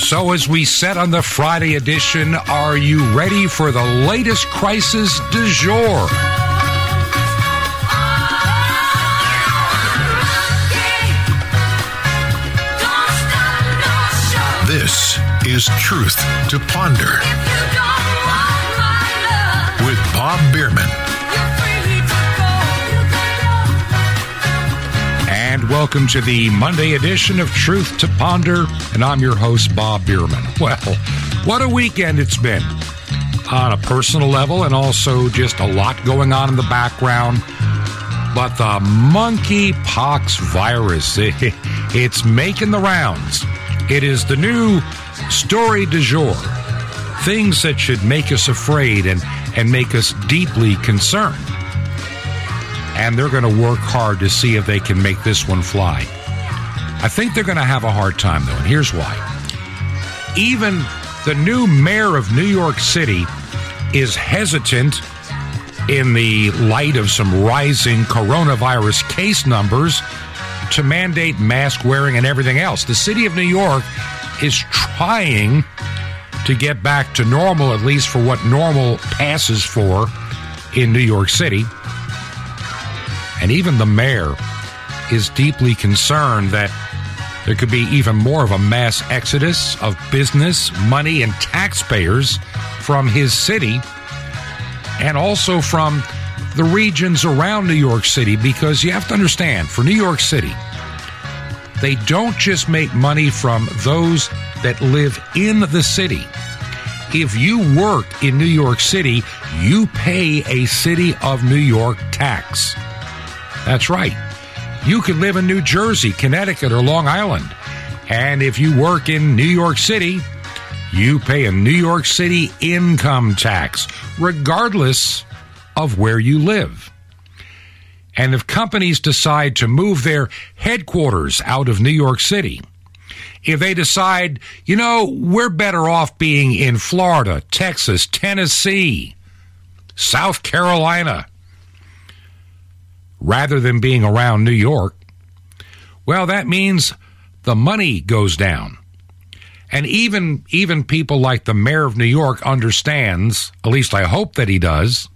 So, as we set on the Friday edition, are you ready for the latest crisis du jour? This is Truth to Ponder with Bob Bierman. Welcome to the Monday edition of Truth to Ponder. And I'm your host, Bob Bierman. Well, what a weekend it's been on a personal level and also just a lot going on in the background. But the monkeypox virus, it, it's making the rounds. It is the new story du jour. Things that should make us afraid and, and make us deeply concerned. And they're going to work hard to see if they can make this one fly. I think they're going to have a hard time, though, and here's why. Even the new mayor of New York City is hesitant in the light of some rising coronavirus case numbers to mandate mask wearing and everything else. The city of New York is trying to get back to normal, at least for what normal passes for in New York City. And even the mayor is deeply concerned that there could be even more of a mass exodus of business, money, and taxpayers from his city and also from the regions around New York City because you have to understand for New York City, they don't just make money from those that live in the city. If you work in New York City, you pay a City of New York tax. That's right. You can live in New Jersey, Connecticut, or Long Island. And if you work in New York City, you pay a New York City income tax, regardless of where you live. And if companies decide to move their headquarters out of New York City, if they decide, you know, we're better off being in Florida, Texas, Tennessee, South Carolina, rather than being around New York, well, that means the money goes down. And even even people like the mayor of New York understands, at least I hope that he does,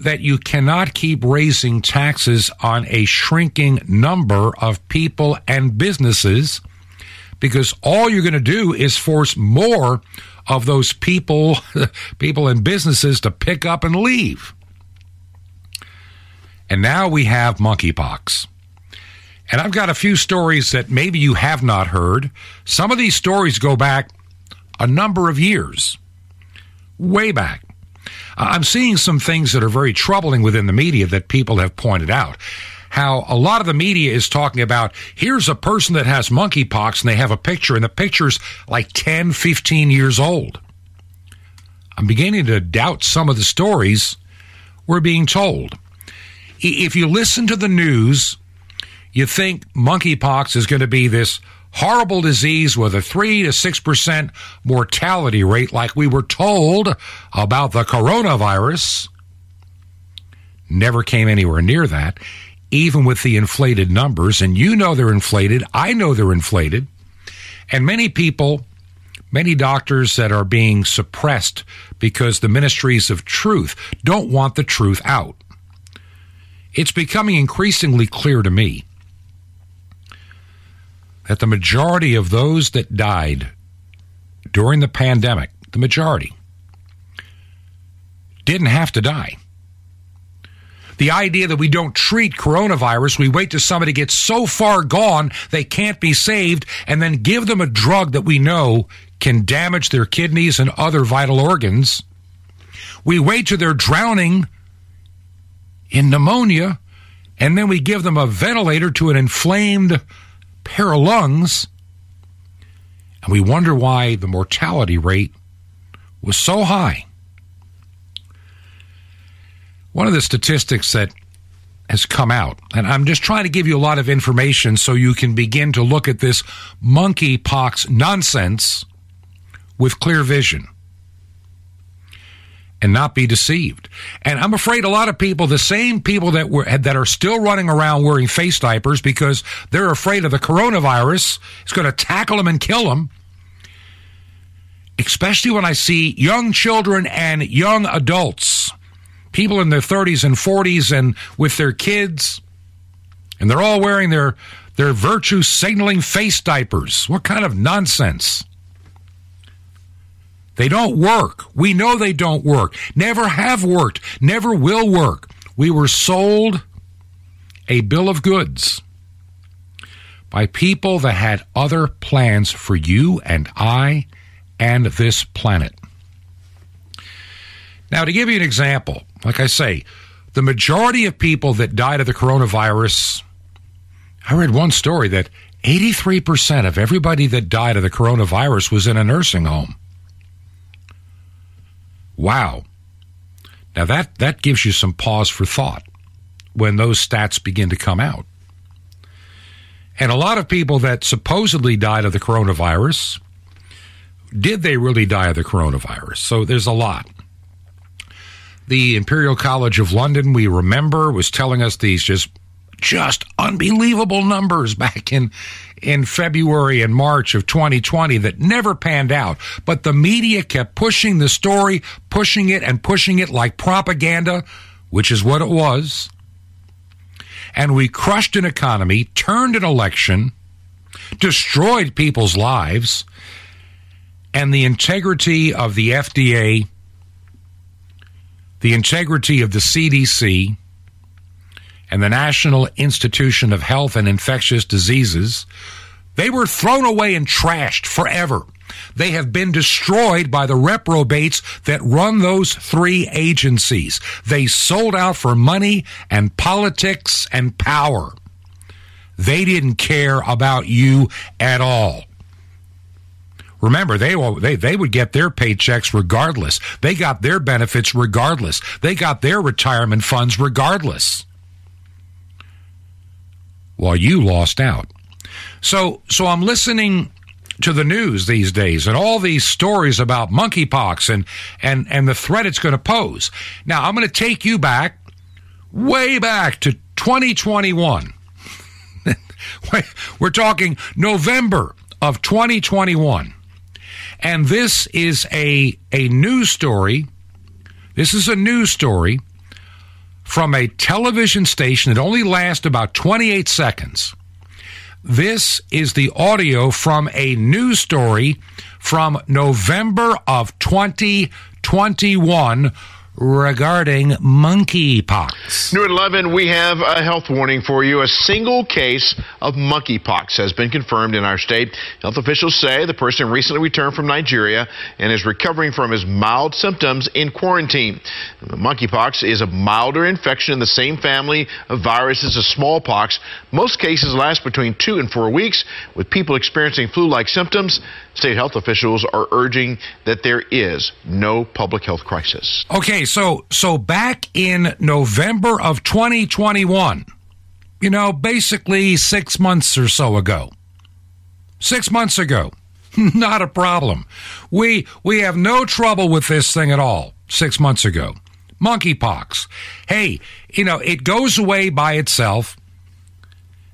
that you cannot keep raising taxes on a shrinking number of people and businesses because all you're going to do is force more of those people people and businesses to pick up and leave. And now we have monkeypox. And I've got a few stories that maybe you have not heard. Some of these stories go back a number of years, way back. I'm seeing some things that are very troubling within the media that people have pointed out. How a lot of the media is talking about here's a person that has monkeypox and they have a picture, and the picture's like 10, 15 years old. I'm beginning to doubt some of the stories we're being told. If you listen to the news, you think monkeypox is going to be this horrible disease with a 3 to 6% mortality rate like we were told about the coronavirus. Never came anywhere near that, even with the inflated numbers. And you know they're inflated. I know they're inflated. And many people, many doctors that are being suppressed because the ministries of truth don't want the truth out. It's becoming increasingly clear to me that the majority of those that died during the pandemic, the majority, didn't have to die. The idea that we don't treat coronavirus, we wait till somebody gets so far gone they can't be saved, and then give them a drug that we know can damage their kidneys and other vital organs. We wait till they're drowning in pneumonia, and then we give them a ventilator to an inflamed pair of lungs, and we wonder why the mortality rate was so high. One of the statistics that has come out, and I'm just trying to give you a lot of information so you can begin to look at this monkeypox nonsense with clear vision and not be deceived. And I'm afraid a lot of people, the same people that were that are still running around wearing face diapers because they're afraid of the coronavirus, is going to tackle them and kill them. especially when I see young children and young adults, people in their 30s and 40s and with their kids, and they're all wearing their, their virtue signaling face diapers. What kind of nonsense? They don't work. We know they don't work. Never have worked. Never will work. We were sold a bill of goods by people that had other plans for you and I and this planet. Now, to give you an example, like I say, the majority of people that died of the coronavirus, I read one story that 83% of everybody that died of the coronavirus was in a nursing home. Wow. Now that, that gives you some pause for thought when those stats begin to come out. And a lot of people that supposedly died of the coronavirus, did they really die of the coronavirus? So there's a lot. The Imperial College of London, we remember, was telling us these just just unbelievable numbers back in in February and March of 2020 that never panned out. But the media kept pushing the story, pushing it and pushing it like propaganda, which is what it was and we crushed an economy, turned an election, destroyed people's lives, and the integrity of the FDA, the integrity of the CDC, and the National Institution of Health and Infectious Diseases, they were thrown away and trashed forever. They have been destroyed by the reprobates that run those three agencies. They sold out for money and politics and power. They didn't care about you at all. Remember, they, they, they would get their paychecks regardless. They got their benefits regardless. They got their retirement funds regardless. While you lost out. So, so I'm listening to the news these days and all these stories about monkeypox and and and the threat it's going to pose. Now, I'm going to take you back way back to 2021. We're talking November of 2021. And this is a a news story. This is a news story from a television station that only lasts about 28 seconds. This is the audio from a news story from November of 2021 regarding monkeypox. New at 11, we have a health warning for you. A single case of monkeypox has been confirmed in our state. Health officials say the person recently returned from Nigeria and is recovering from his mild symptoms in quarantine. Monkeypox is a milder infection in the same family of viruses as smallpox. Most cases last between two and four weeks, with people experiencing flu-like symptoms. State health officials are urging that there is no public health crisis. Okay, so so back in November of 2021, you know, basically 6 months or so ago. 6 months ago. Not a problem. We we have no trouble with this thing at all. 6 months ago. Monkeypox. Hey, you know, it goes away by itself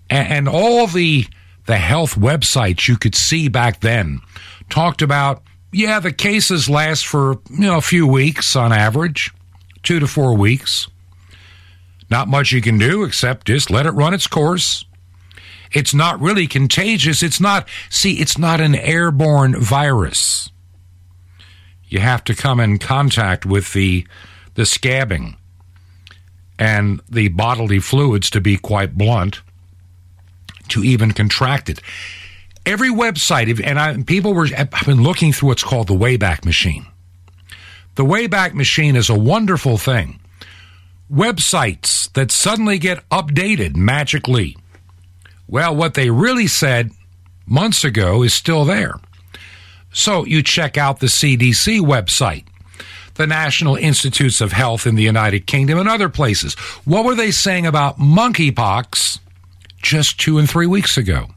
and, and all the the health websites you could see back then talked about, yeah, the cases last for, you know, a few weeks on average, two to four weeks. Not much you can do except just let it run its course. It's not really contagious. It's not, see, it's not an airborne virus. You have to come in contact with the, the scabbing and the bodily fluids to be quite blunt to even contract it. Every website, and I, people were, I've been looking through what's called the Wayback Machine. The Wayback Machine is a wonderful thing. Websites that suddenly get updated magically. Well, what they really said months ago is still there. So you check out the CDC website, the National Institutes of Health in the United Kingdom, and other places. What were they saying about monkeypox just two and three weeks ago?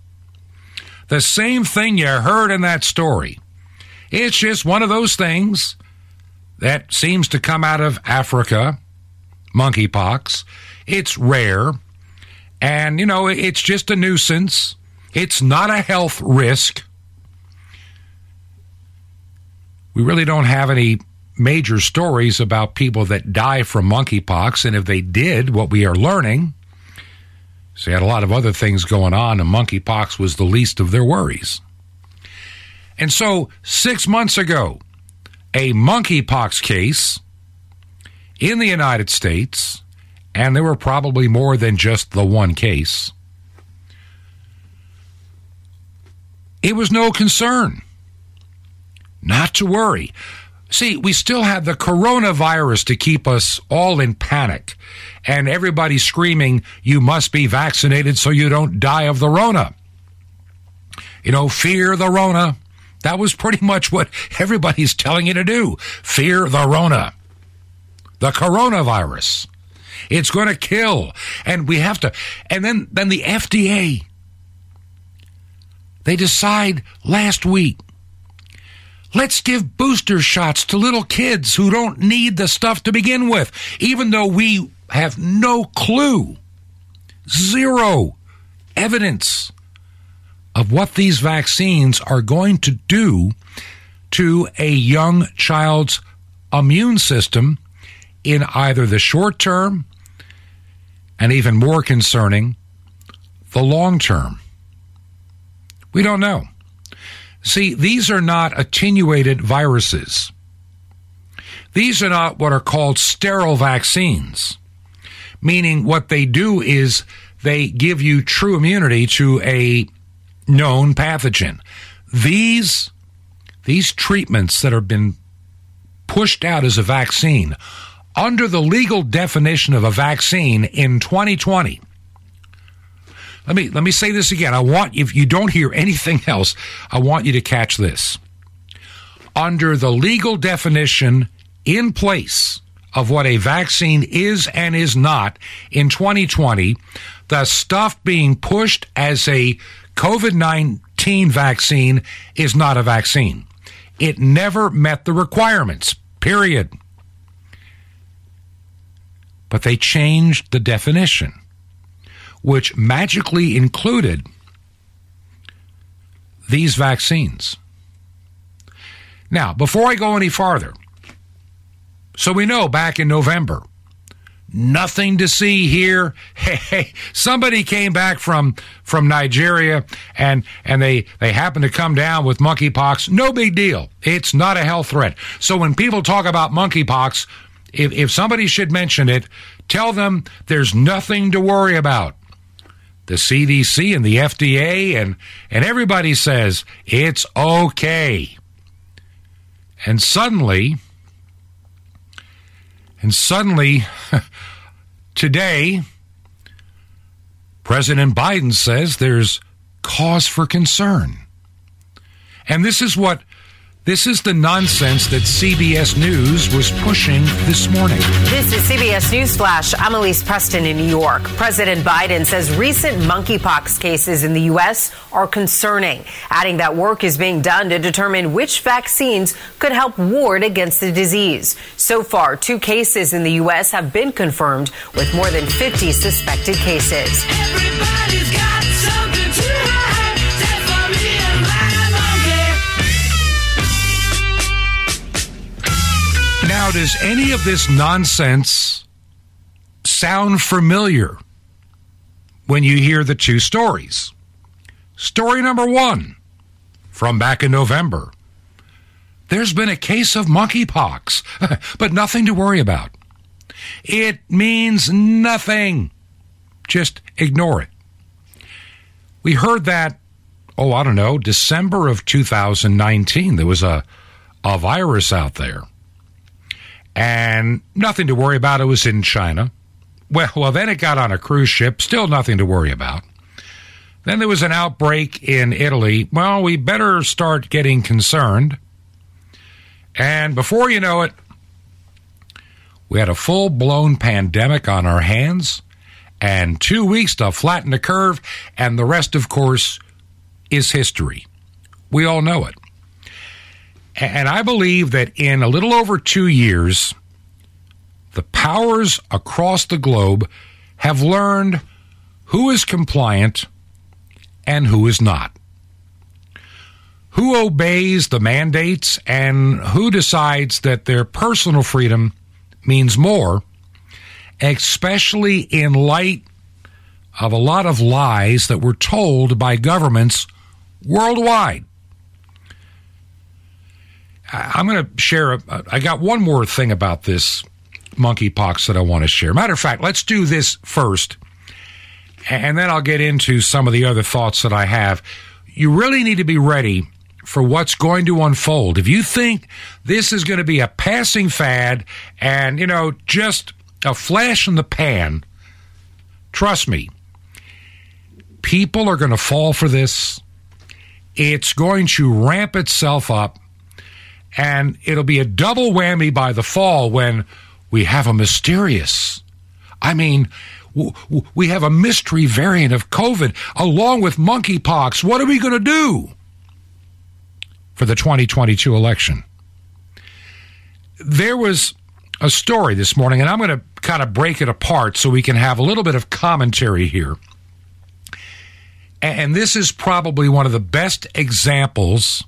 The same thing you heard in that story. It's just one of those things that seems to come out of Africa, monkeypox. It's rare. And, you know, it's just a nuisance. It's not a health risk. we really don't have any major stories about people that die from monkeypox. And if they did, what we are learning, so they had a lot of other things going on, and monkeypox was the least of their worries. And so, six months ago, a monkeypox case in the United States, and there were probably more than just the one case. It was no concern. Not to worry. See, we still have the coronavirus to keep us all in panic and everybody screaming, you must be vaccinated so you don't die of the Rona. You know, fear the Rona. That was pretty much what everybody's telling you to do. Fear the Rona. The coronavirus. It's going to kill. And we have to, and then, then the FDA, they decide last week Let's give booster shots to little kids who don't need the stuff to begin with, even though we have no clue, zero evidence of what these vaccines are going to do to a young child's immune system in either the short term and even more concerning, the long term. We don't know. See, these are not attenuated viruses. These are not what are called sterile vaccines, meaning what they do is they give you true immunity to a known pathogen. These, these treatments that have been pushed out as a vaccine under the legal definition of a vaccine in 2020 let me let me say this again. I want if you don't hear anything else, I want you to catch this. Under the legal definition in place of what a vaccine is and is not in 2020, the stuff being pushed as a COVID 19 vaccine is not a vaccine. It never met the requirements, period. But they changed the definition which magically included these vaccines. Now, before I go any farther, so we know back in November, nothing to see here. Hey, somebody came back from from Nigeria and and they they happened to come down with monkeypox. No big deal. It's not a health threat. So when people talk about monkeypox, if if somebody should mention it, tell them there's nothing to worry about the CDC and the FDA and, and everybody says it's okay. And suddenly, and suddenly, today, President Biden says there's cause for concern. And this is what this is the nonsense that CBS News was pushing this morning. This is CBS News Flash. I'm Elise Preston in New York. President Biden says recent monkeypox cases in the U.S. are concerning, adding that work is being done to determine which vaccines could help ward against the disease. So far, two cases in the U.S. have been confirmed with more than 50 suspected cases. Does any of this nonsense sound familiar when you hear the two stories? Story number one from back in November. There's been a case of monkeypox, but nothing to worry about. It means nothing. Just ignore it. We heard that, oh, I don't know, December of 2019. There was a, a virus out there and nothing to worry about. It was in China. Well, well, then it got on a cruise ship. Still nothing to worry about. Then there was an outbreak in Italy. Well, we better start getting concerned. And before you know it, we had a full blown pandemic on our hands and two weeks to flatten the curve. And the rest, of course, is history. We all know it. And I believe that in a little over two years, the powers across the globe have learned who is compliant and who is not. who obeys the mandates and who decides that their personal freedom means more, especially in light of a lot of lies that were told by governments worldwide. I'm going to share. A, I got one more thing about this monkeypox that I want to share. Matter of fact, let's do this first, and then I'll get into some of the other thoughts that I have. You really need to be ready for what's going to unfold. If you think this is going to be a passing fad and, you know, just a flash in the pan, trust me, people are going to fall for this. It's going to ramp itself up, and it'll be a double whammy by the fall when we have a mysterious, I mean, we have a mystery variant of COVID along with monkeypox. What are we going to do? for the 2022 election. There was a story this morning, and I'm going to kind of break it apart so we can have a little bit of commentary here. And this is probably one of the best examples.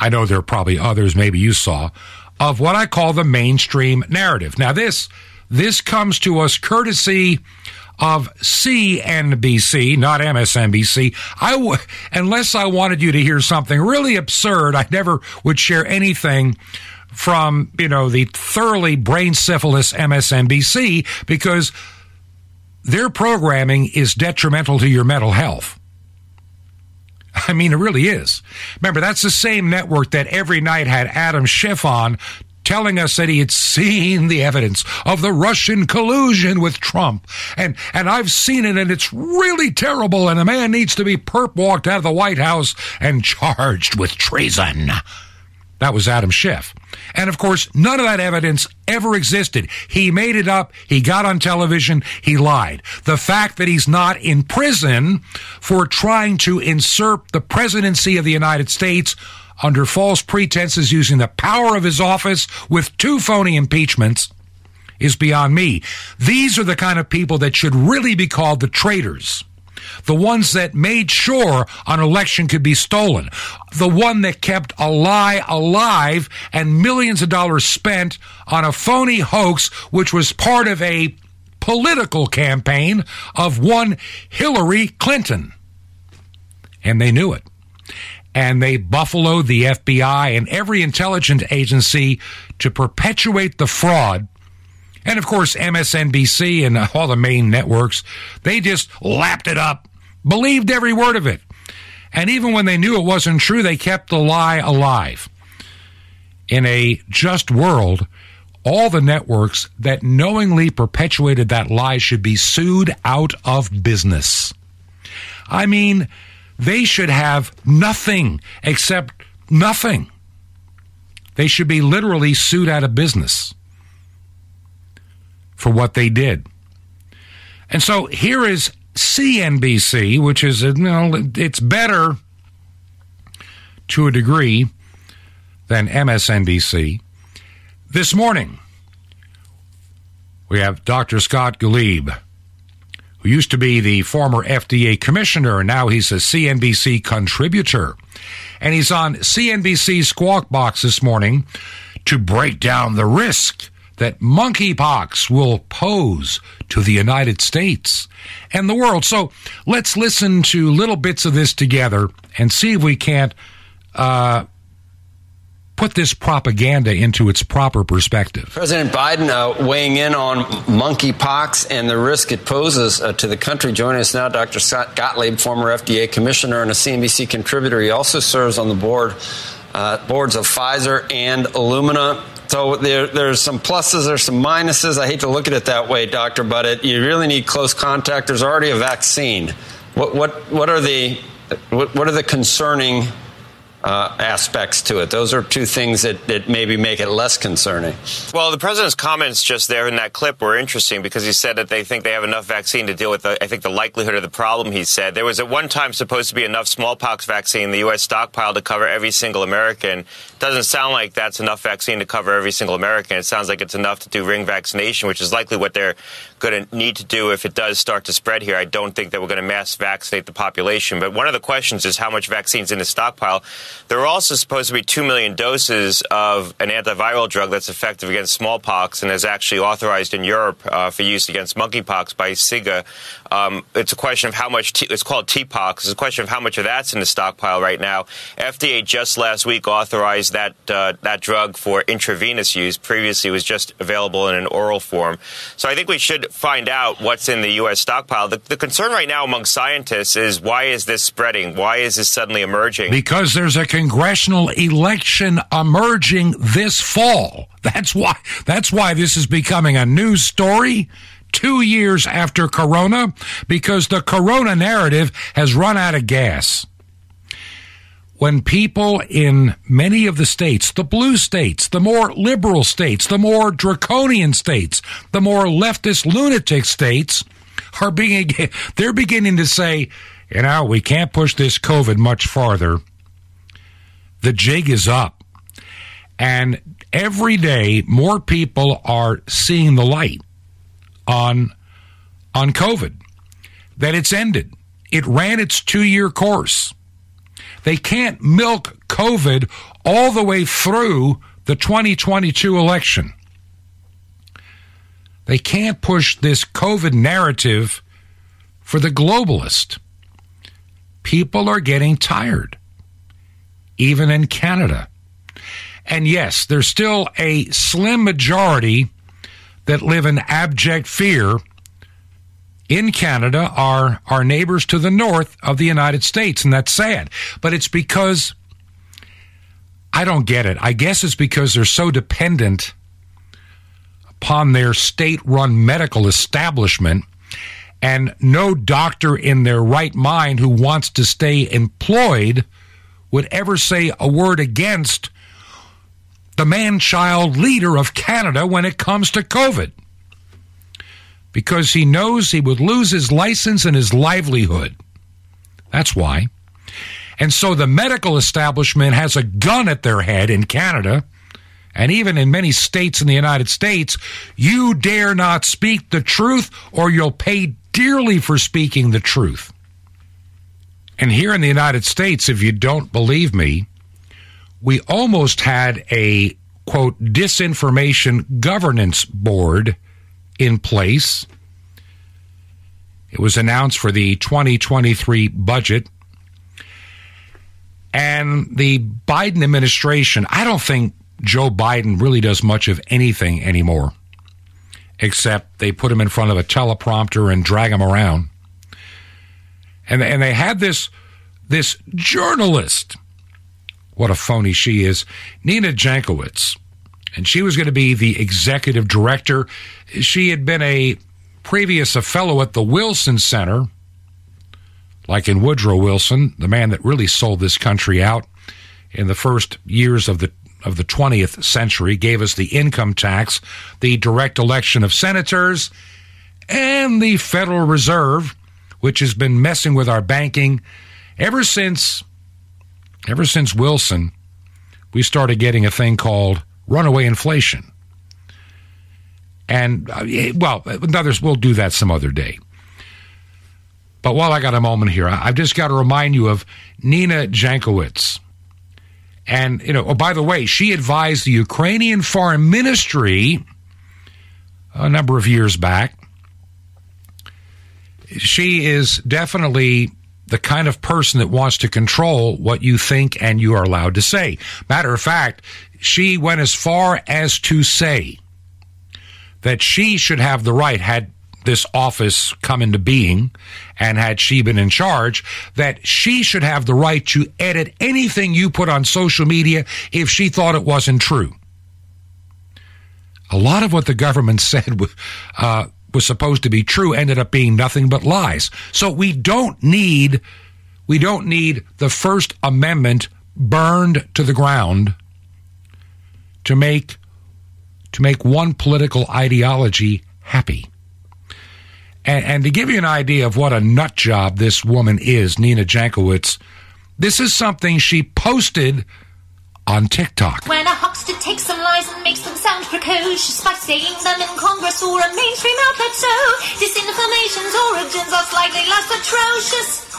I know there are probably others, maybe you saw, of what I call the mainstream narrative. Now, this this comes to us courtesy of CNBC, not MSNBC. I w- unless I wanted you to hear something really absurd, I never would share anything from, you know, the thoroughly brain syphilis MSNBC because their programming is detrimental to your mental health. I mean, it really is. Remember, that's the same network that every night had Adam Schiff on telling us that he had seen the evidence of the Russian collusion with Trump. And, and I've seen it and it's really terrible and the man needs to be perp walked out of the White House and charged with treason. That was Adam Schiff. And of course, none of that evidence ever existed. He made it up. He got on television. He lied. The fact that he's not in prison for trying to usurp the presidency of the United States under false pretenses using the power of his office with two phony impeachments is beyond me. These are the kind of people that should really be called the traitors. The ones that made sure an election could be stolen. The one that kept a lie alive and millions of dollars spent on a phony hoax, which was part of a political campaign of one Hillary Clinton. And they knew it and they buffaloed the FBI and every intelligence agency to perpetuate the fraud. And of course, MSNBC and all the main networks, they just lapped it up, believed every word of it. And even when they knew it wasn't true, they kept the lie alive. In a just world, all the networks that knowingly perpetuated that lie should be sued out of business. I mean, they should have nothing except nothing. They should be literally sued out of business for what they did. And so here is CNBC, which is, you know, it's better to a degree than MSNBC. This morning, we have Dr. Scott Gottlieb who used to be the former FDA commissioner, and now he's a CNBC contributor. And he's on CNBC Squawk Box this morning to break down the risk that monkeypox will pose to the United States and the world. So let's listen to little bits of this together and see if we can't uh, put this propaganda into its proper perspective. President Biden uh, weighing in on monkeypox and the risk it poses uh, to the country. Joining us now, Dr. Scott Gottlieb, former FDA commissioner and a CNBC contributor. He also serves on the board uh, boards of Pfizer and Illumina. So there, there's some pluses, there's some minuses. I hate to look at it that way, doctor, but it, you really need close contact. There's already a vaccine. What, what, what are the what, what are the concerning uh, aspects to it. Those are two things that, that maybe make it less concerning. Well, the president's comments just there in that clip were interesting because he said that they think they have enough vaccine to deal with, the, I think, the likelihood of the problem. He said there was at one time supposed to be enough smallpox vaccine in the U.S. stockpile to cover every single American. Doesn't sound like that's enough vaccine to cover every single American. It sounds like it's enough to do ring vaccination, which is likely what they're going to need to do if it does start to spread here. I don't think that we're going to mass vaccinate the population. But one of the questions is how much vaccine is in the stockpile. There are also supposed to be 2 million doses of an antiviral drug that's effective against smallpox and is actually authorized in Europe uh, for use against monkeypox by SIGA. Um, it's a question of how much, t- it's called TPOXX. It's a question of how much of that's in the stockpile right now. FDA just last week authorized that, uh, that drug for intravenous use. Previously, was just available in an oral form. So I think we should find out what's in the U.S. stockpile. The, the concern right now among scientists is why is this spreading? Why is this suddenly emerging? Because there's a congressional election emerging this fall. That's why that's why this is becoming a news story 2 years after corona because the corona narrative has run out of gas. When people in many of the states, the blue states, the more liberal states, the more draconian states, the more leftist lunatic states are being they're beginning to say, you know, we can't push this COVID much farther the jig is up. And every day, more people are seeing the light on, on COVID, that it's ended. It ran its two year course. They can't milk COVID all the way through the 2022 election. They can't push this COVID narrative for the globalist. People are getting tired even in Canada. And yes, there's still a slim majority that live in abject fear in Canada are our neighbors to the north of the United States, and that's sad. But it's because I don't get it. I guess it's because they're so dependent upon their state run medical establishment, and no doctor in their right mind who wants to stay employed would ever say a word against the man child leader of Canada when it comes to COVID. Because he knows he would lose his license and his livelihood. That's why. And so the medical establishment has a gun at their head in Canada and even in many states in the United States. You dare not speak the truth or you'll pay dearly for speaking the truth. And here in the United States, if you don't believe me, we almost had a quote disinformation governance board in place. It was announced for the 2023 budget. And the Biden administration, I don't think Joe Biden really does much of anything anymore, except they put him in front of a teleprompter and drag him around and and they had this this journalist. What a phony she is, Nina Jankowicz, and she was going to be the executive director. She had been a previous a fellow at the Wilson Center, like in Woodrow Wilson, the man that really sold this country out in the first years of the of the 20th century, gave us the income tax, the direct election of senators, and the Federal Reserve which has been messing with our banking ever since ever since Wilson. We started getting a thing called runaway inflation. And uh, well, others we'll do that some other day. But while I got a moment here, I've just got to remind you of Nina Jankowicz. And, you know, oh, by the way, she advised the Ukrainian Foreign Ministry a number of years back she is definitely the kind of person that wants to control what you think and you are allowed to say. Matter of fact, she went as far as to say that she should have the right, had this office come into being and had she been in charge, that she should have the right to edit anything you put on social media if she thought it wasn't true. A lot of what the government said uh, was supposed to be true ended up being nothing but lies. So we don't need we don't need the first amendment burned to the ground to make to make one political ideology happy. And, and to give you an idea of what a nut job this woman is, Nina Jankowicz, this is something she posted on TikTok. When huckster takes some lies and makes them sound precocious by saying them in Congress or a mainstream outlet so disinformation's origins are slightly less atrocious.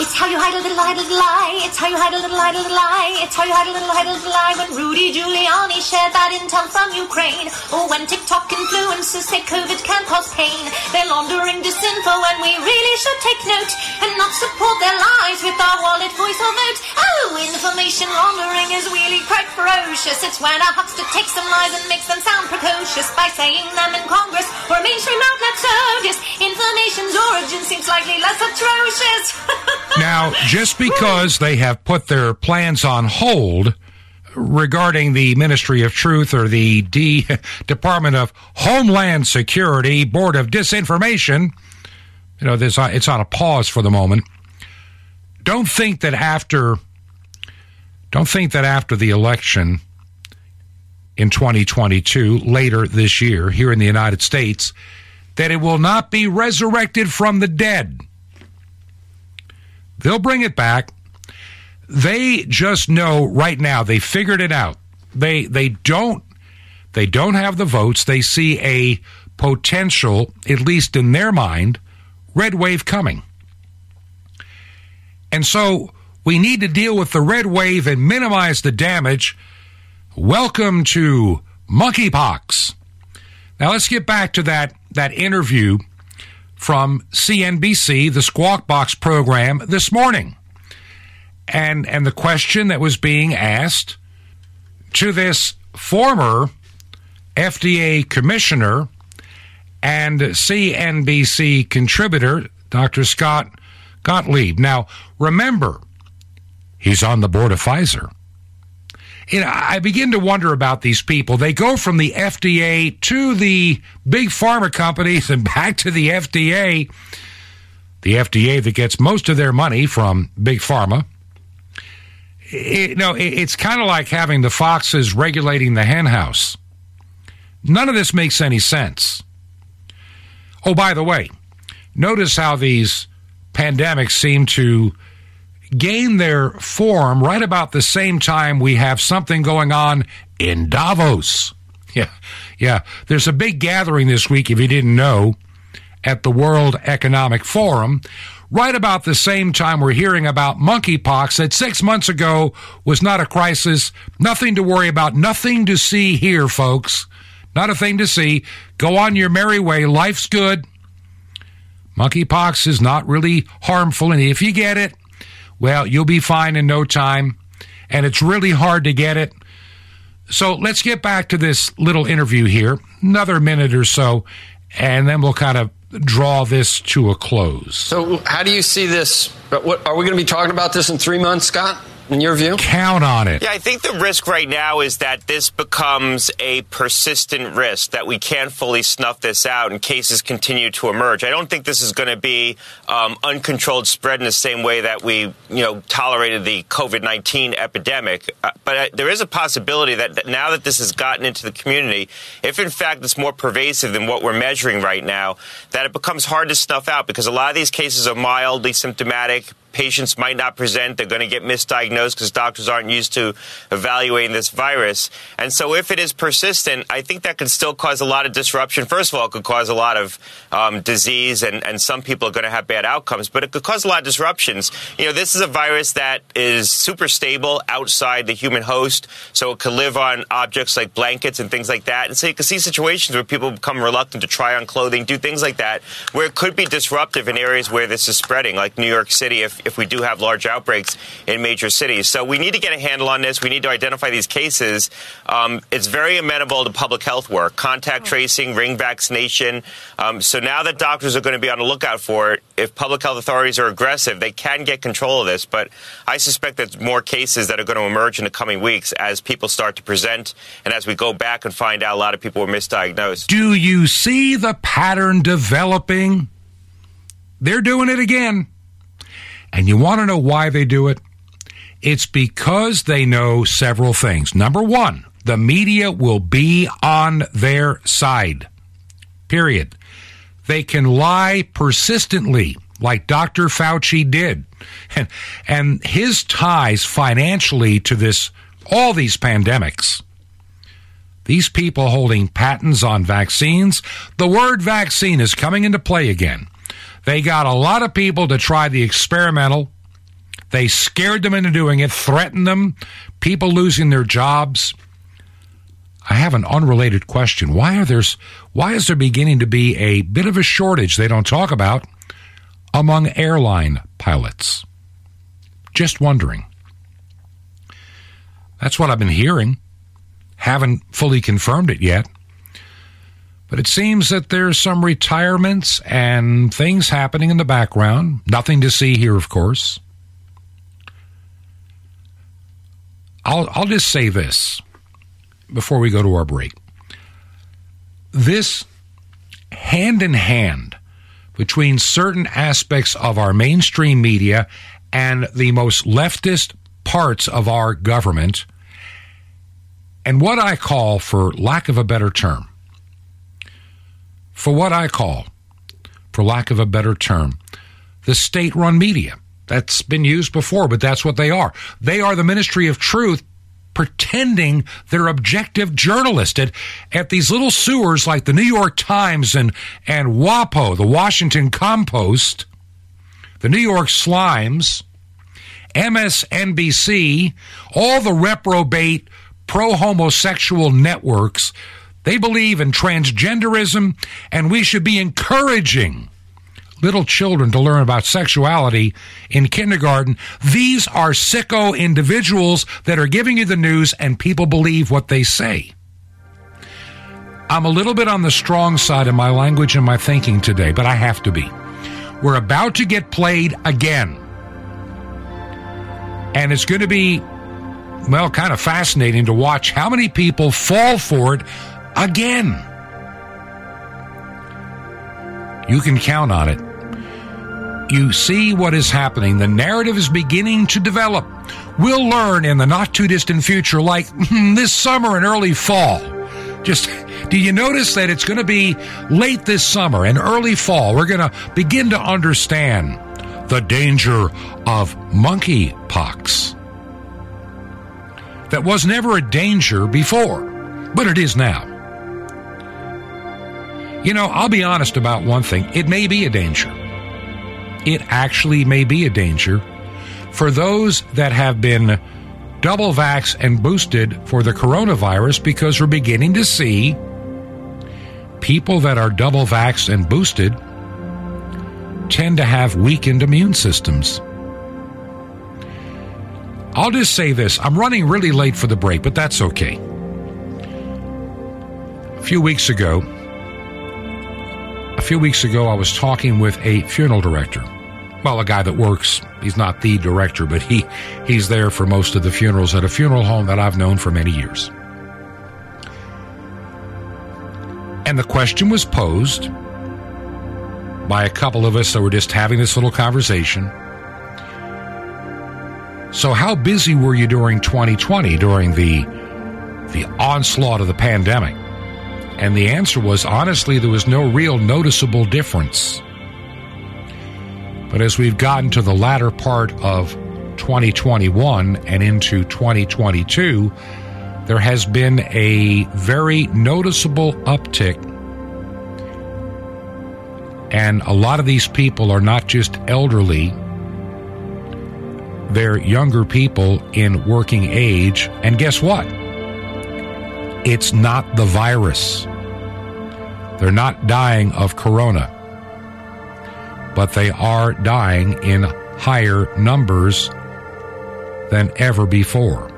It's how you hide a little, hide a little lie. It's how you hide a little, hide a little lie. It's how you hide a little, hide a little lie. When Rudy Giuliani shared that intel from Ukraine, or when TikTok influencers say COVID can cause pain, they're laundering disinfo, and we really should take note and not support their lies with our wallet, voice, or vote. Oh, information laundering is really quite ferocious. It's when a huckster takes some lies and makes them sound precocious by saying them in Congress or mainstream outlet circus. Information's origin seems slightly less atrocious. Now, just because they have put their plans on hold regarding the Ministry of Truth or the D Department of Homeland Security Board of Disinformation, you know, this it's on a pause for the moment. Don't think that after don't think that after the election in 2022 later this year here in the United States that it will not be resurrected from the dead. They'll bring it back. They just know right now they figured it out. They they don't they don't have the votes. They see a potential, at least in their mind, red wave coming. And so we need to deal with the red wave and minimize the damage. Welcome to monkeypox. Now let's get back to that that interview from CNBC, the Squawk Box program this morning. And and the question that was being asked to this former FDA commissioner and CNBC contributor, Dr. Scott Gottlieb. Now, remember, he's on the board of Pfizer. You know, I begin to wonder about these people. They go from the FDA to the big pharma companies and back to the FDA. The FDA that gets most of their money from big pharma. It, no, it, it's kind of like having the foxes regulating the henhouse. None of this makes any sense. Oh, by the way, notice how these pandemics seem to gain their form right about the same time we have something going on in Davos. Yeah, yeah. There's a big gathering this week, if you didn't know, at the World Economic Forum. Right about the same time we're hearing about monkeypox that six months ago was not a crisis, nothing to worry about, nothing to see here, folks. Not a thing to see. Go on your merry way. Life's good. Monkeypox is not really harmful, and if you get it, well, you'll be fine in no time, and it's really hard to get it. So let's get back to this little interview here, another minute or so, and then we'll kind of draw this to a close. So, how do you see this? Are we going to be talking about this in three months, Scott? In your view? Count on it. Yeah, I think the risk right now is that this becomes a persistent risk, that we can't fully snuff this out and cases continue to emerge. I don't think this is going to be um, uncontrolled spread in the same way that we, you know, tolerated the COVID 19 epidemic. Uh, but uh, there is a possibility that, that now that this has gotten into the community, if in fact it's more pervasive than what we're measuring right now, that it becomes hard to snuff out because a lot of these cases are mildly symptomatic patients might not present. They're going to get misdiagnosed because doctors aren't used to evaluating this virus. And so, if it is persistent, I think that could still cause a lot of disruption. First of all, it could cause a lot of um, disease, and, and some people are going to have bad outcomes, but it could cause a lot of disruptions. You know, this is a virus that is super stable outside the human host, so it could live on objects like blankets and things like that. And so, you can see situations where people become reluctant to try on clothing, do things like that, where it could be disruptive in areas where this is spreading, like New York City. If if we do have large outbreaks in major cities. So we need to get a handle on this. We need to identify these cases. Um, it's very amenable to public health work, contact tracing, ring vaccination. Um, so now that doctors are going to be on the lookout for it, if public health authorities are aggressive, they can get control of this. But I suspect there's more cases that are going to emerge in the coming weeks as people start to present and as we go back and find out a lot of people were misdiagnosed. Do you see the pattern developing? They're doing it again. And you want to know why they do it? It's because they know several things. Number one, the media will be on their side. Period. They can lie persistently, like Dr. Fauci did. And, and his ties financially to this, all these pandemics. These people holding patents on vaccines, the word vaccine is coming into play again. They got a lot of people to try the experimental They scared them into doing it, threatened them, people losing their jobs. I have an unrelated question. Why are there why is there beginning to be a bit of a shortage they don't talk about among airline pilots? Just wondering. That's what I've been hearing. Haven't fully confirmed it yet. But it seems that there's some retirements and things happening in the background. Nothing to see here, of course. I'll, I'll just say this before we go to our break. This hand in hand between certain aspects of our mainstream media and the most leftist parts of our government, and what I call, for lack of a better term, for what I call, for lack of a better term, the state run media. That's been used before, but that's what they are. They are the ministry of truth pretending they're objective journalists at, at these little sewers like the New York Times and, and WAPO, the Washington Compost, the New York Slimes, MSNBC, all the reprobate pro homosexual networks. They believe in transgenderism, and we should be encouraging little children to learn about sexuality in kindergarten. These are sicko individuals that are giving you the news, and people believe what they say. I'm a little bit on the strong side of my language and my thinking today, but I have to be. We're about to get played again. And it's going to be, well, kind of fascinating to watch how many people fall for it again. You can count on it you see what is happening. The narrative is beginning to develop. We'll learn in the not too distant future, like this summer and early fall. Just do you notice that it's going to be late this summer and early fall? We're going to begin to understand the danger of monkeypox. That was never a danger before, but it is now. You know, I'll be honest about one thing. It may be a danger it actually may be a danger for those that have been double vax and boosted for the coronavirus because we're beginning to see people that are double vax and boosted tend to have weakened immune systems. I'll just say this I'm running really late for the break, but that's okay. A few weeks ago, a few weeks ago, I was talking with a funeral director. Well, a guy that works. He's not the director, but he he's there for most of the funerals at a funeral home that I've known for many years. And the question was posed by a couple of us that were just having this little conversation. So, how busy were you during 2020 during the the onslaught of the pandemic? And the answer was honestly, there was no real noticeable difference. But as we've gotten to the latter part of 2021 and into 2022, there has been a very noticeable uptick. And a lot of these people are not just elderly, they're younger people in working age. And guess what? It's not the virus. They're not dying of corona, but they are dying in higher numbers than ever before.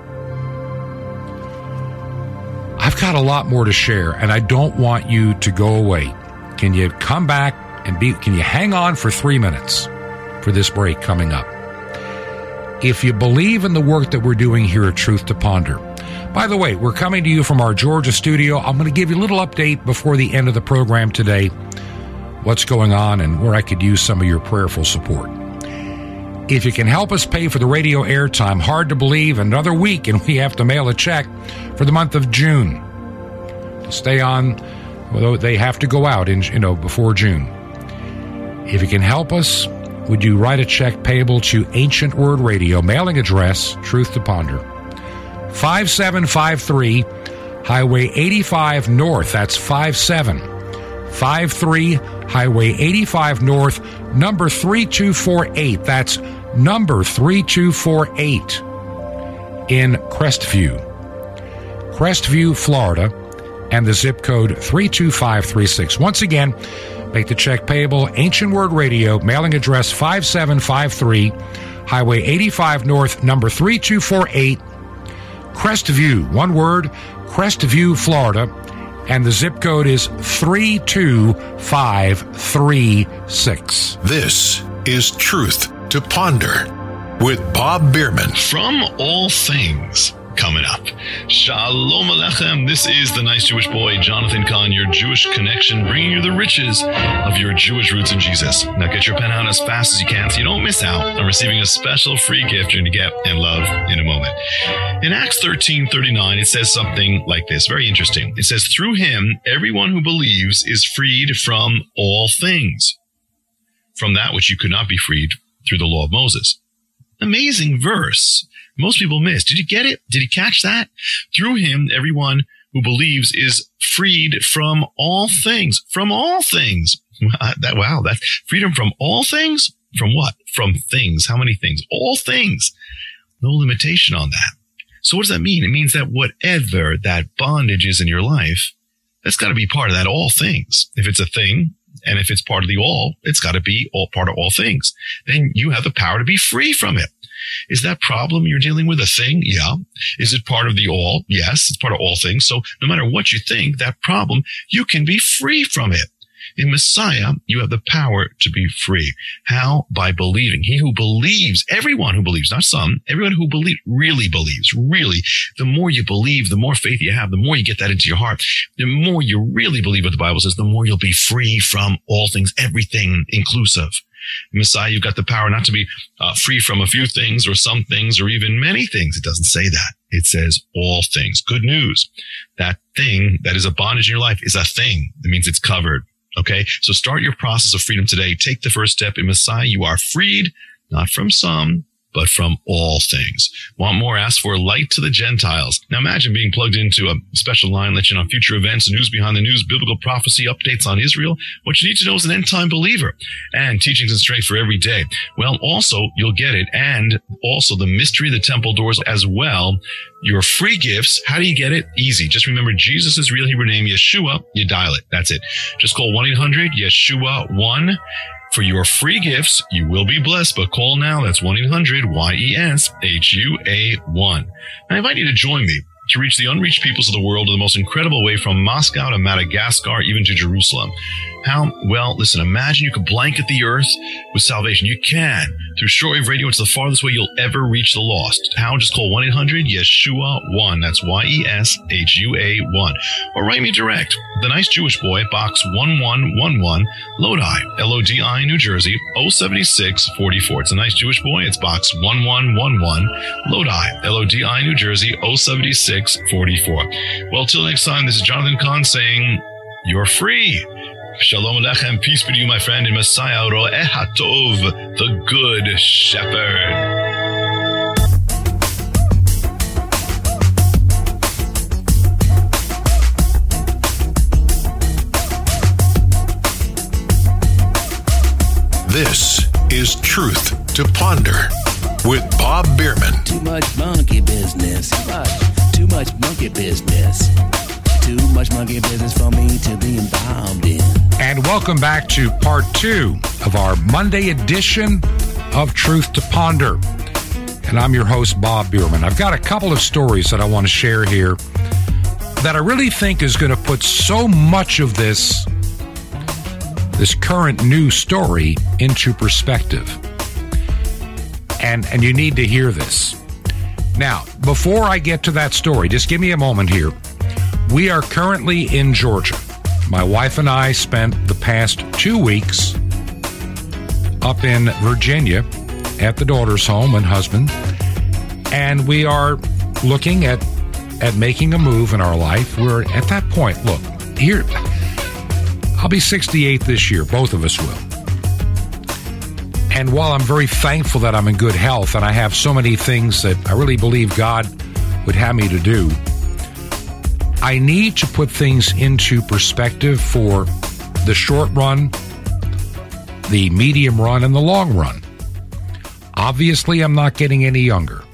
I've got a lot more to share, and I don't want you to go away. Can you come back and be, can you hang on for three minutes for this break coming up? If you believe in the work that we're doing here at Truth to Ponder, by the way, we're coming to you from our Georgia studio. I'm going to give you a little update before the end of the program today. What's going on and where I could use some of your prayerful support. If you can help us pay for the radio airtime, hard to believe another week and we have to mail a check for the month of June to stay on. Although they have to go out in you know before June. If you can help us, would you write a check payable to Ancient Word Radio, mailing address Truth to Ponder. 5753 Highway 85 North. That's 5753 Highway 85 North, number 3248. That's number 3248 in Crestview. Crestview, Florida, and the zip code 32536. Once again, make the check payable Ancient Word Radio, mailing address 5753, Highway 85 North, number 3248, Crestview, one word, Crestview, Florida, and the zip code is 32536. This is Truth to Ponder with Bob Bierman. From all things coming up. Shalom Alechem. This is the nice Jewish boy, Jonathan Cahn, your Jewish connection, bringing you the riches of your Jewish roots in Jesus. Now get your pen out as fast as you can so you don't miss out on receiving a special free gift you're going to get and love in a moment. In Acts 13 39, it says something like this very interesting. It says, Through him, everyone who believes is freed from all things, from that which you could not be freed through the law of Moses. Amazing verse most people miss. Did you get it? Did you catch that? Through him, everyone who believes is freed from all things. From all things. that, wow, that's freedom from all things? From what? From things. How many things? All things. No limitation on that. So what does that mean? It means that whatever that bondage is in your life, that's got to be part of that all things. If it's a thing, and if it's part of the all, it's got to be all part of all things. Then you have the power to be free from it. Is that problem you're dealing with a thing? Yeah. Is it part of the all? Yes, it's part of all things. So no matter what you think, that problem, you can be free from it. In Messiah, you have the power to be free. How? By believing. He who believes, everyone who believes, not some, everyone who believes, really believes, really. The more you believe, the more faith you have, the more you get that into your heart, the more you really believe what the Bible says, the more you'll be free from all things, everything inclusive. Messiah, you've got the power not to be uh, free from a few things or some things or even many things. It doesn't say that. It says all things. Good news. That thing that is a bondage in your life is a thing. That means it's covered. Okay. So start your process of freedom today. Take the first step in Messiah. You are freed, not from some, but from all things. Want more? Ask for light to the Gentiles. Now imagine being plugged into a special line let you know future events, news behind the news, biblical prophecy, updates on Israel. What you need to know as an end time believer and teachings and strength for every day. Well, also you'll get it and also the mystery of the temple doors as well. Your free gifts. How do you get it? Easy. Just remember Jesus' real Hebrew name, Yeshua. You dial it. That's it. Just call 1-800-Yeshua-1 for your free gifts, you will be blessed, but call now. That's 1-800-Y-E-S-H-U-A-1. I invite you to join me to reach the unreached peoples of the world in the most incredible way from Moscow to Madagascar, even to Jerusalem. How? Well, listen, imagine you could blanket the earth with salvation. You can. Through shortwave radio, it's the farthest way you'll ever reach the lost. How? Just call 1-800-YESHUA-1. That's Y-E-S-H-U-A-1. Or write me direct. The Nice Jewish Boy, Box 1111, Lodi, L-O-D-I, New Jersey, 07644. It's a Nice Jewish Boy. It's Box 1111, Lodi, L-O-D-I, New Jersey, oh 07644. Well, till next time, this is Jonathan Cahn saying, you're free. Shalom Alechem, peace be to you, my friend, in Messiah, Ro'eh HaTov, the Good Shepherd. This is Truth to Ponder with Bob Bierman. Too much monkey business. Too much, too much monkey business. Too much monkey business for me to be involved in. And welcome back to part two of our Monday edition of Truth to Ponder. And I'm your host, Bob Bierman. I've got a couple of stories that I want to share here that I really think is going to put so much of this this current news story into perspective. And and you need to hear this. Now, before I get to that story, just give me a moment here. We are currently in Georgia. My wife and I spent the past 2 weeks up in Virginia at the daughter's home and husband, and we are looking at at making a move in our life. We're at that point. Look, here I'll be 68 this year. Both of us will. And while I'm very thankful that I'm in good health and I have so many things that I really believe God would have me to do, I need to put things into perspective for the short run, the medium run, and the long run. obviously I'm not getting any younger.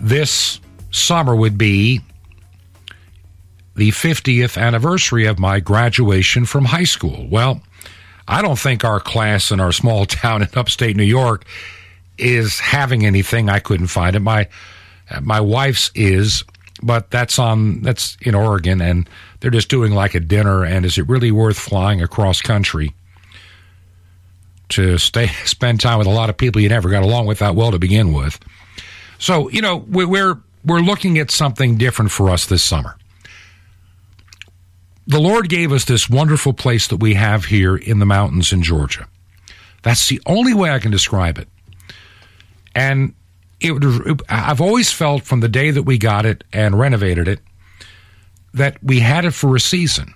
This summer would be the 50th anniversary of my graduation from high school. Well, I don't think our class in our small town in upstate New York is having anything. I couldn't find it. My my wife's is, but that's on that's in Oregon, and they're just doing like a dinner. And is it really worth flying across country to stay spend time with a lot of people you never got along with that well to begin with? So you know we're we're looking at something different for us this summer. The Lord gave us this wonderful place that we have here in the mountains in Georgia. That's the only way I can describe it. And it, I've always felt from the day that we got it and renovated it that we had it for a season.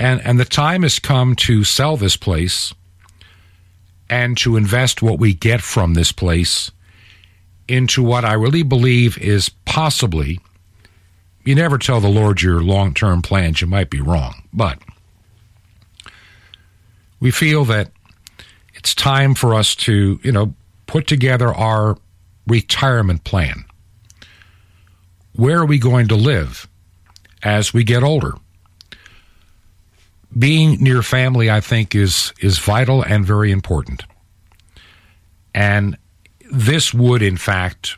And, and the time has come to sell this place and to invest what we get from this place into what I really believe is possibly, you never tell the Lord your long term plans, you might be wrong, but we feel that it's time for us to, you know, put together our retirement plan. Where are we going to live as we get older? Being near family, I think, is, is vital and very important. And this would, in fact,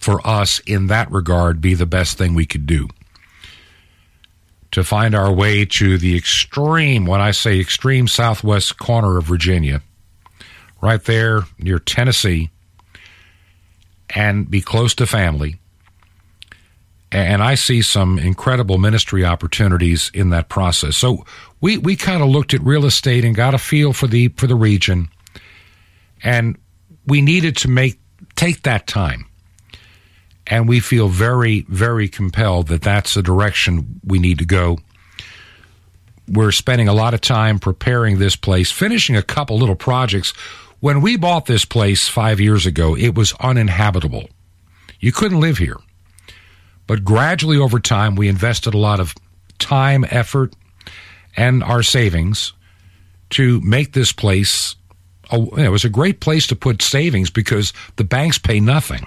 for us in that regard, be the best thing we could do. To find our way to the extreme, when I say extreme southwest corner of Virginia, right there near Tennessee and be close to family. And I see some incredible ministry opportunities in that process. So we, we kind of looked at real estate and got a feel for the for the region. And we needed to make take that time. And we feel very, very compelled that that's the direction we need to go we're spending a lot of time preparing this place, finishing a couple little projects when we bought this place five years ago, it was uninhabitable. You couldn't live here. But gradually over time, we invested a lot of time, effort, and our savings to make this place. A, it was a great place to put savings because the banks pay nothing.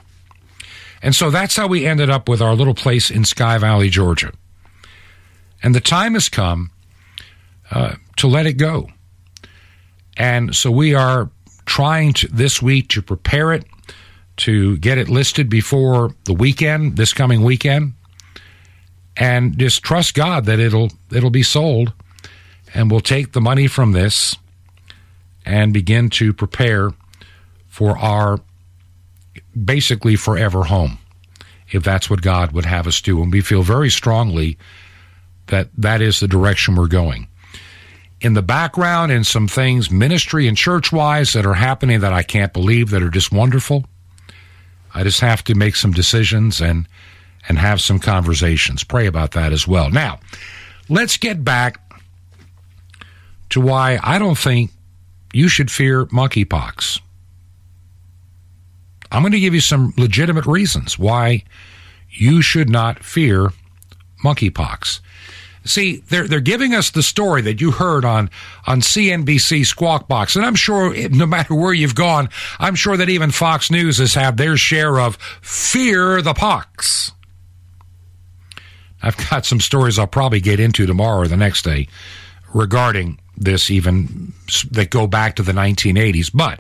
And so that's how we ended up with our little place in Sky Valley, Georgia. And the time has come uh, to let it go. And so we are trying to, this week to prepare it to get it listed before the weekend, this coming weekend, and just trust God that it'll it'll be sold, and we'll take the money from this and begin to prepare for our basically forever home, if that's what God would have us do, and we feel very strongly that that is the direction we're going in the background and some things ministry and church wise that are happening that I can't believe that are just wonderful. I just have to make some decisions and and have some conversations. Pray about that as well. Now, let's get back to why I don't think you should fear monkeypox. I'm going to give you some legitimate reasons why you should not fear monkeypox. See, they're they're giving us the story that you heard on on CNBC Squawk Box, and I'm sure no matter where you've gone, I'm sure that even Fox News has had their share of fear the pox. I've got some stories I'll probably get into tomorrow or the next day regarding this, even that go back to the 1980s. But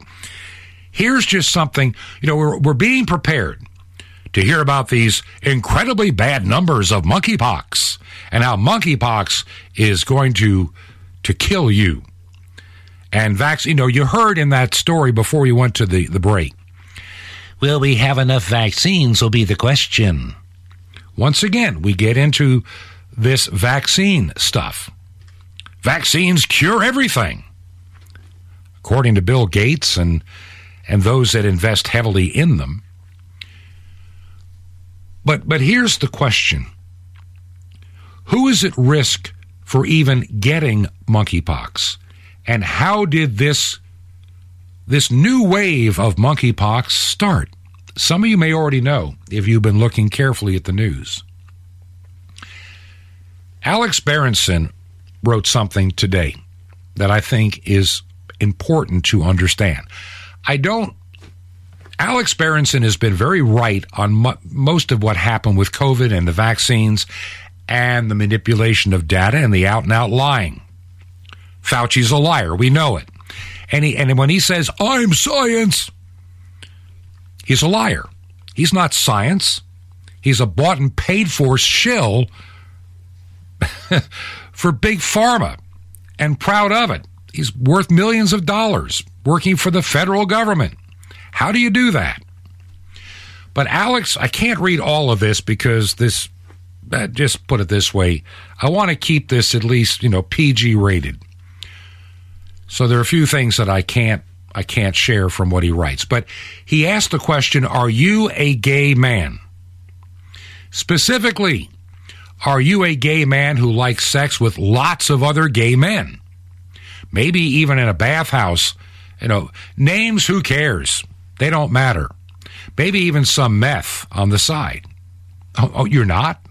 here's just something you know we're we're being prepared to hear about these incredibly bad numbers of monkeypox and how monkeypox is going to to kill you. And vaccine, you know, you heard in that story before we went to the, the break. Will we have enough vaccines? Will be the question. Once again, we get into this vaccine stuff. Vaccines cure everything. According to Bill Gates and and those that invest heavily in them. But but here's the question. Who is at risk for even getting monkeypox? And how did this this new wave of monkeypox start? Some of you may already know if you've been looking carefully at the news. Alex Berenson wrote something today that I think is important to understand. I don't. Alex Berenson has been very right on mo- most of what happened with COVID and the vaccines and the manipulation of data and the out and out lying. Fauci's a liar. We know it. And, he, and when he says, I'm science, he's a liar. He's not science. He's a bought and paid for shill for big pharma and proud of it. He's worth millions of dollars working for the federal government. How do you do that? But Alex, I can't read all of this because this, uh, just put it this way, I want to keep this at least, you know, PG rated. So there are a few things that I can't I can't share from what he writes. But he asked the question, are you a gay man? Specifically, are you a gay man who likes sex with lots of other gay men? Maybe even in a bathhouse. You know, names, who cares? They don't matter. Maybe even some meth on the side. Oh, oh you're not?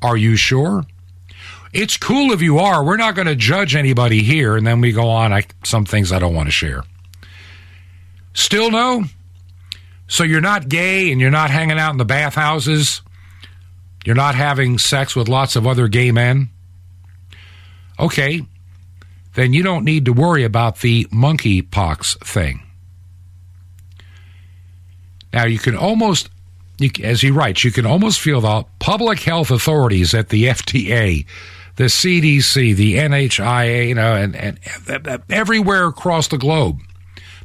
Are you sure? It's cool if you are. We're not going to judge anybody here. And then we go on. I, some things I don't want to share. Still no? So you're not gay and you're not hanging out in the bathhouses? You're not having sex with lots of other gay men? Okay, then you don't need to worry about the monkeypox thing. Now, you can almost, you, as he writes, you can almost feel the public health authorities at the FDA, the CDC, the NHIA, you know, and, and everywhere across the globe,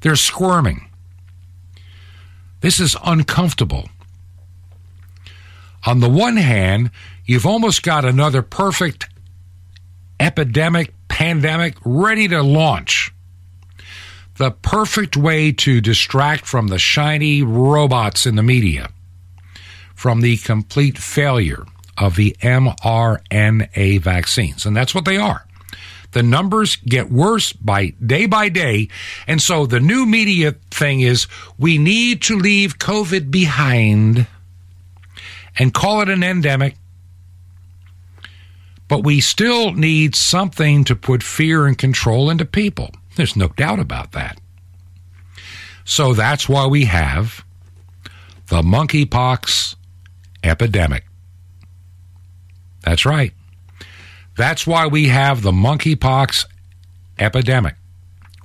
they're squirming. This is uncomfortable. On the one hand, you've almost got another perfect epidemic, pandemic ready to launch. The perfect way to distract from the shiny robots in the media, from the complete failure of the mRNA vaccines. And that's what they are. The numbers get worse by day by day. And so the new media thing is we need to leave COVID behind and call it an endemic. But we still need something to put fear and control into people. There's no doubt about that. So that's why we have the monkeypox epidemic. That's right. That's why we have the monkeypox epidemic,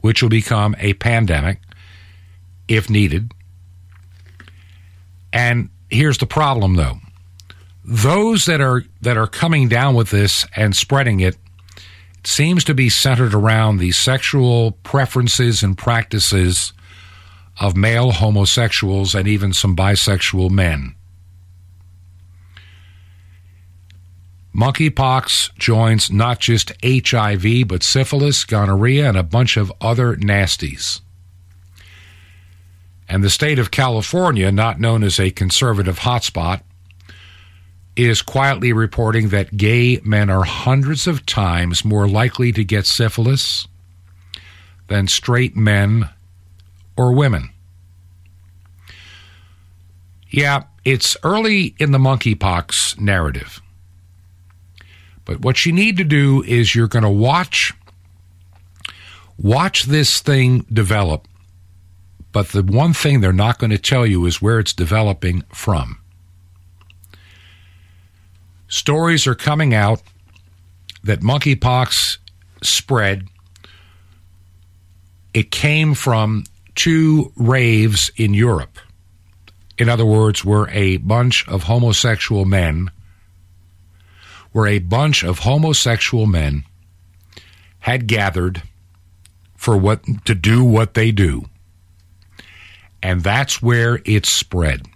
which will become a pandemic if needed. And here's the problem though. Those that are that are coming down with this and spreading it, seems to be centered around the sexual preferences and practices of male homosexuals and even some bisexual men. Monkeypox joins not just HIV, but syphilis, gonorrhea, and a bunch of other nasties. And the state of California, not known as a conservative hotspot, is quietly reporting that gay men are hundreds of times more likely to get syphilis than straight men or women. Yeah, it's early in the monkeypox narrative. But what you need to do is you're going to watch watch this thing develop. But the one thing they're not going to tell you is where it's developing from. Stories are coming out that monkeypox spread. It came from two raves in Europe. In other words, where a bunch of homosexual men where a bunch of homosexual men had gathered for what to do what they do. And that's where it spread.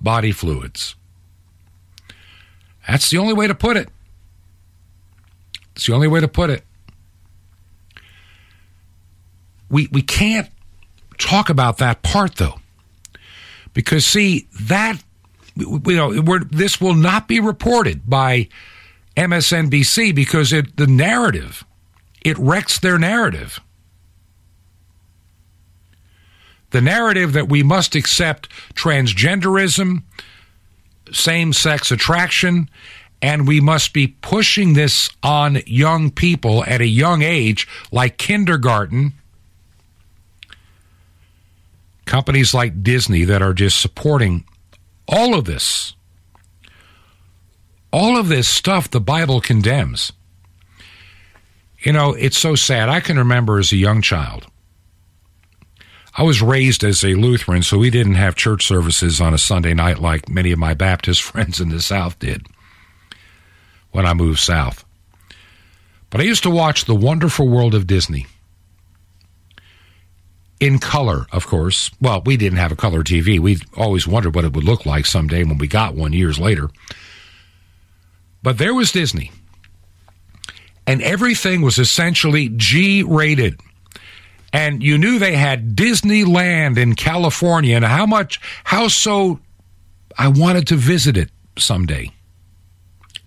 Body fluids. That's the only way to put it. It's the only way to put it. We we can't talk about that part though. Because see, that you know, this will not be reported by MSNBC because it, the narrative, it wrecks their narrative. The narrative that we must accept transgenderism, same sex attraction, And we must be pushing this on young people at a young age, like kindergarten. Companies like Disney that are just supporting all of this. All of this stuff the Bible condemns. You know, it's so sad. I can remember as a young child. I was raised as a Lutheran, so we didn't have church services on a Sunday night like many of my Baptist friends in the South did when I moved south. But I used to watch The Wonderful World of Disney. In color, of course. Well, we didn't have a color TV. We always wondered what it would look like someday when we got one years later. But there was Disney. And everything was essentially G rated. And you knew they had Disneyland in California and how much, how so I wanted to visit it someday.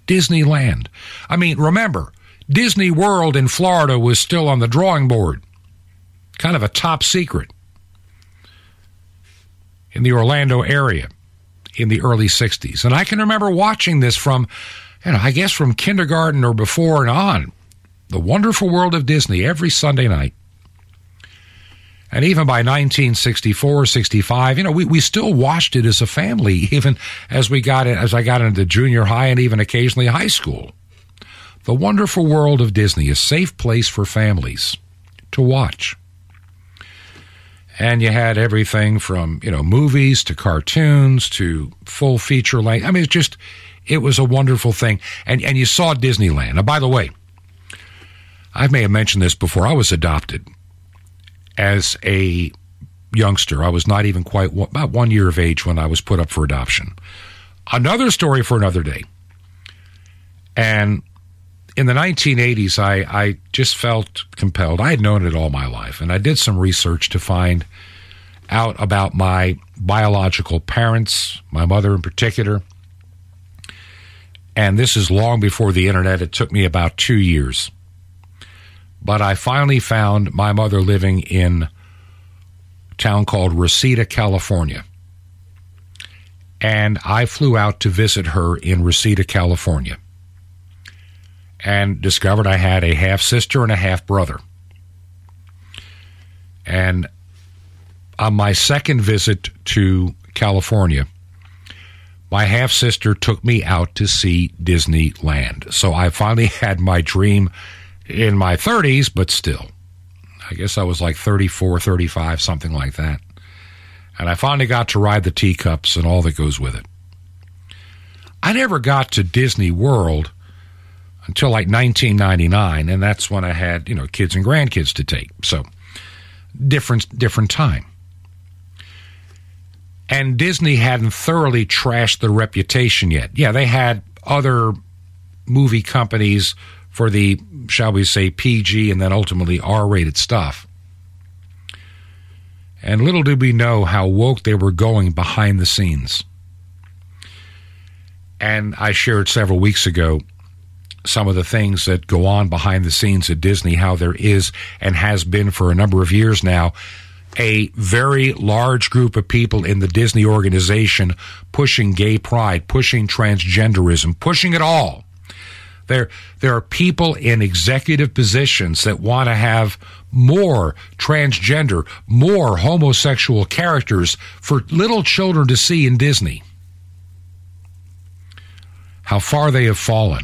Disneyland. I mean, remember, Disney World in Florida was still on the drawing board. Kind of a top secret in the Orlando area in the early 60s. And I can remember watching this from, you know, I guess from kindergarten or before and on. The Wonderful World of Disney every Sunday night. And even by 1964, 65, you know, we, we still watched it as a family, even as we got in, as I got into junior high and even occasionally high school. The wonderful world of Disney, a safe place for families to watch. And you had everything from, you know, movies to cartoons to full feature length. I mean, it's just, it was a wonderful thing. And, and you saw Disneyland. Now, by the way, I may have mentioned this before. I was adopted as a youngster. I was not even quite about one year of age when I was put up for adoption. Another story for another day. And in the 1980s, I, I just felt compelled. I had known it all my life, and I did some research to find out about my biological parents, my mother in particular. And this is long before the internet. It took me about two years. But I finally found my mother living in a town called Reseda, California. And I flew out to visit her in Reseda, California. And discovered I had a half sister and a half brother. And on my second visit to California, my half sister took me out to see Disneyland. So I finally had my dream in my 30s, but still. I guess I was like 34, 35, something like that. And I finally got to ride the teacups and all that goes with it. I never got to Disney World until like 1999, and that's when I had, you know, kids and grandkids to take. So, different different time. And Disney hadn't thoroughly trashed their reputation yet. Yeah, they had other movie companies for the, shall we say, PG and then ultimately R rated stuff. And little did we know how woke they were going behind the scenes. And I shared several weeks ago some of the things that go on behind the scenes at Disney, how there is and has been for a number of years now a very large group of people in the Disney organization pushing gay pride, pushing transgenderism, pushing it all. There, there are people in executive positions that want to have more transgender, more homosexual characters for little children to see in Disney. How far they have fallen.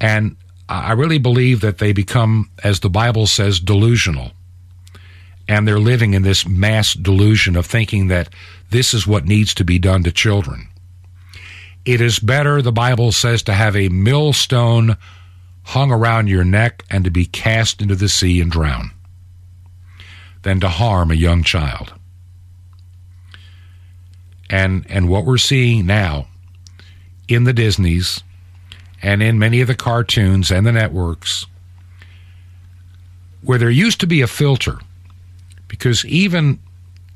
And I really believe that they become, as the Bible says, delusional. And they're living in this mass delusion of thinking that this is what needs to be done to children. It is better, the Bible says, to have a millstone hung around your neck and to be cast into the sea and drown than to harm a young child. And and what we're seeing now in the Disneys and in many of the cartoons and the networks where there used to be a filter because even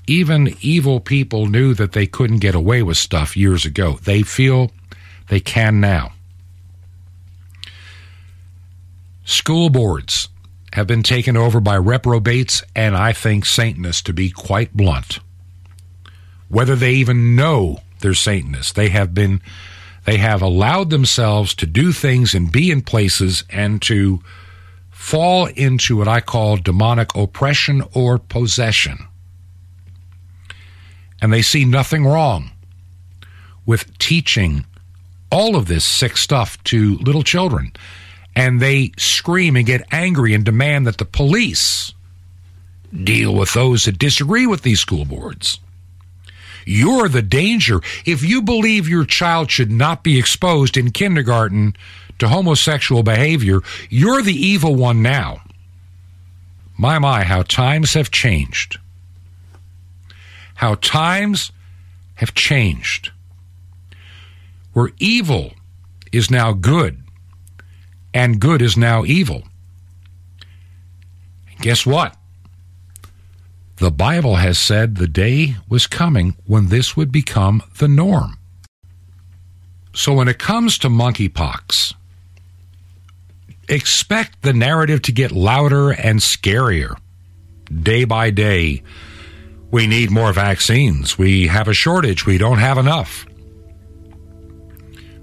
even evil people knew that they couldn't get away with stuff years ago. They feel they can now. School boards have been taken over by reprobates and I think Satanists, to be quite blunt. Whether they even know they're Satanists, they have been They have allowed themselves to do things and be in places and to fall into what I call demonic oppression or possession. And they see nothing wrong with teaching all of this sick stuff to little children. And they scream and get angry and demand that the police deal with those that disagree with these school boards. You're the danger. If you believe your child should not be exposed in kindergarten to homosexual behavior, you're the evil one now. My, my, how times have changed. How times have changed. Where evil is now good and good is now evil. Guess what? The Bible has said the day was coming when this would become the norm. So when it comes to monkeypox, expect the narrative to get louder and scarier day by day. We need more vaccines. We have a shortage. We don't have enough.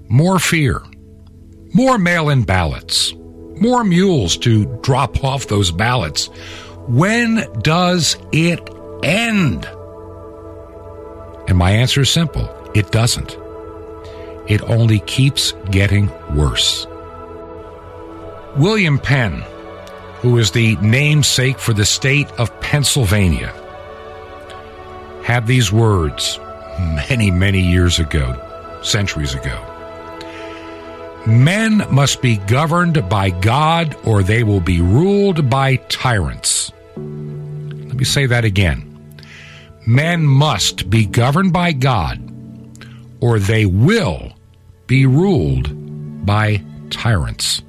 More fear. More mail in ballots. More mules to drop off those ballots. When does it end? And my answer is simple it doesn't. It only keeps getting worse. William Penn, who is the namesake for the state of Pennsylvania, had these words many, many years ago, centuries ago. Men must be governed by God or they will be ruled by tyrants. Let me say that again. Men must be governed by God or they will be ruled by tyrants.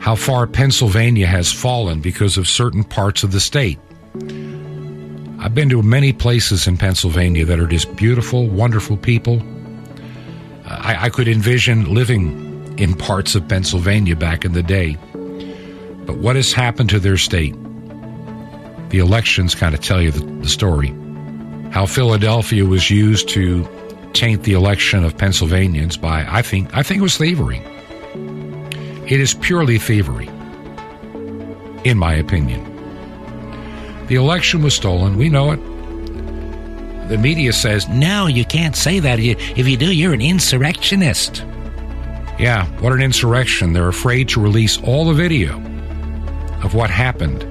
How far Pennsylvania has fallen because of certain parts of the state. I've been to many places in Pennsylvania that are just beautiful, wonderful people uh, I, I could envision living in parts of Pennsylvania back in the day. But what has happened to their state? The elections kind of tell you the, the story. How Philadelphia was used to taint the election of Pennsylvanians by, I think, I think it was thievery. It is purely thievery, in my opinion. The election was stolen. We know it the media says, no, you can't say that. If you do, you're an insurrectionist. Yeah, what an insurrection. They're afraid to release all the video of what happened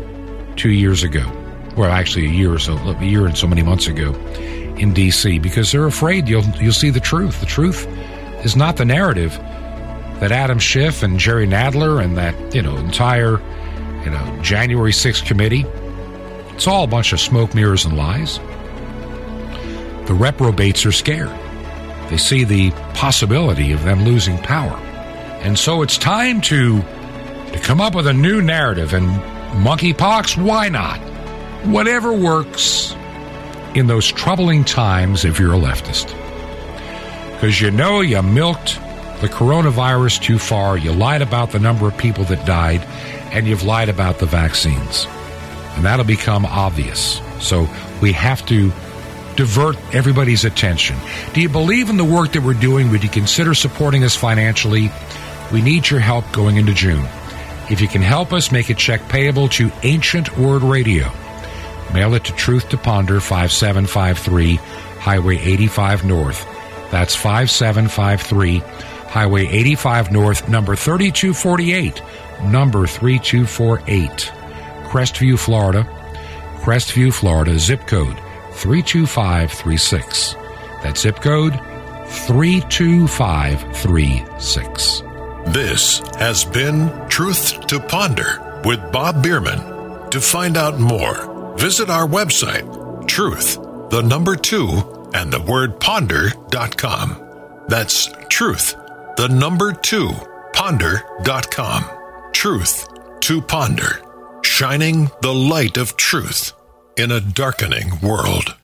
two years ago. Well, actually, a year or so, a year and so many months ago in D.C. because they're afraid you'll, you'll see the truth. The truth is not the narrative that Adam Schiff and Jerry Nadler and that, you know, entire, you know, January 6th committee. It's all a bunch of smoke, mirrors, and lies. The reprobates are scared. They see the possibility of them losing power. And so it's time to, to come up with a new narrative. And monkeypox, why not? Whatever works in those troubling times if you're a leftist. Because you know you milked the coronavirus too far, you lied about the number of people that died, and you've lied about the vaccines. And that'll become obvious. So we have to divert everybody's attention. Do you believe in the work that we're doing? Would you consider supporting us financially? We need your help going into June. If you can help us, make a check payable to Ancient Word Radio. Mail it to Truth to Ponder 5753 Highway 85 North. That's 5753 Highway 85 North, number 3248, number 3248. Crestview, Florida. Crestview, Florida, zip code 32536. That zip code 32536. This has been Truth to Ponder with Bob Bierman. To find out more, visit our website, truth, the number two, and the word ponder.com. That's truth, the number two, ponder.com. Truth to ponder, shining the light of truth in a darkening world.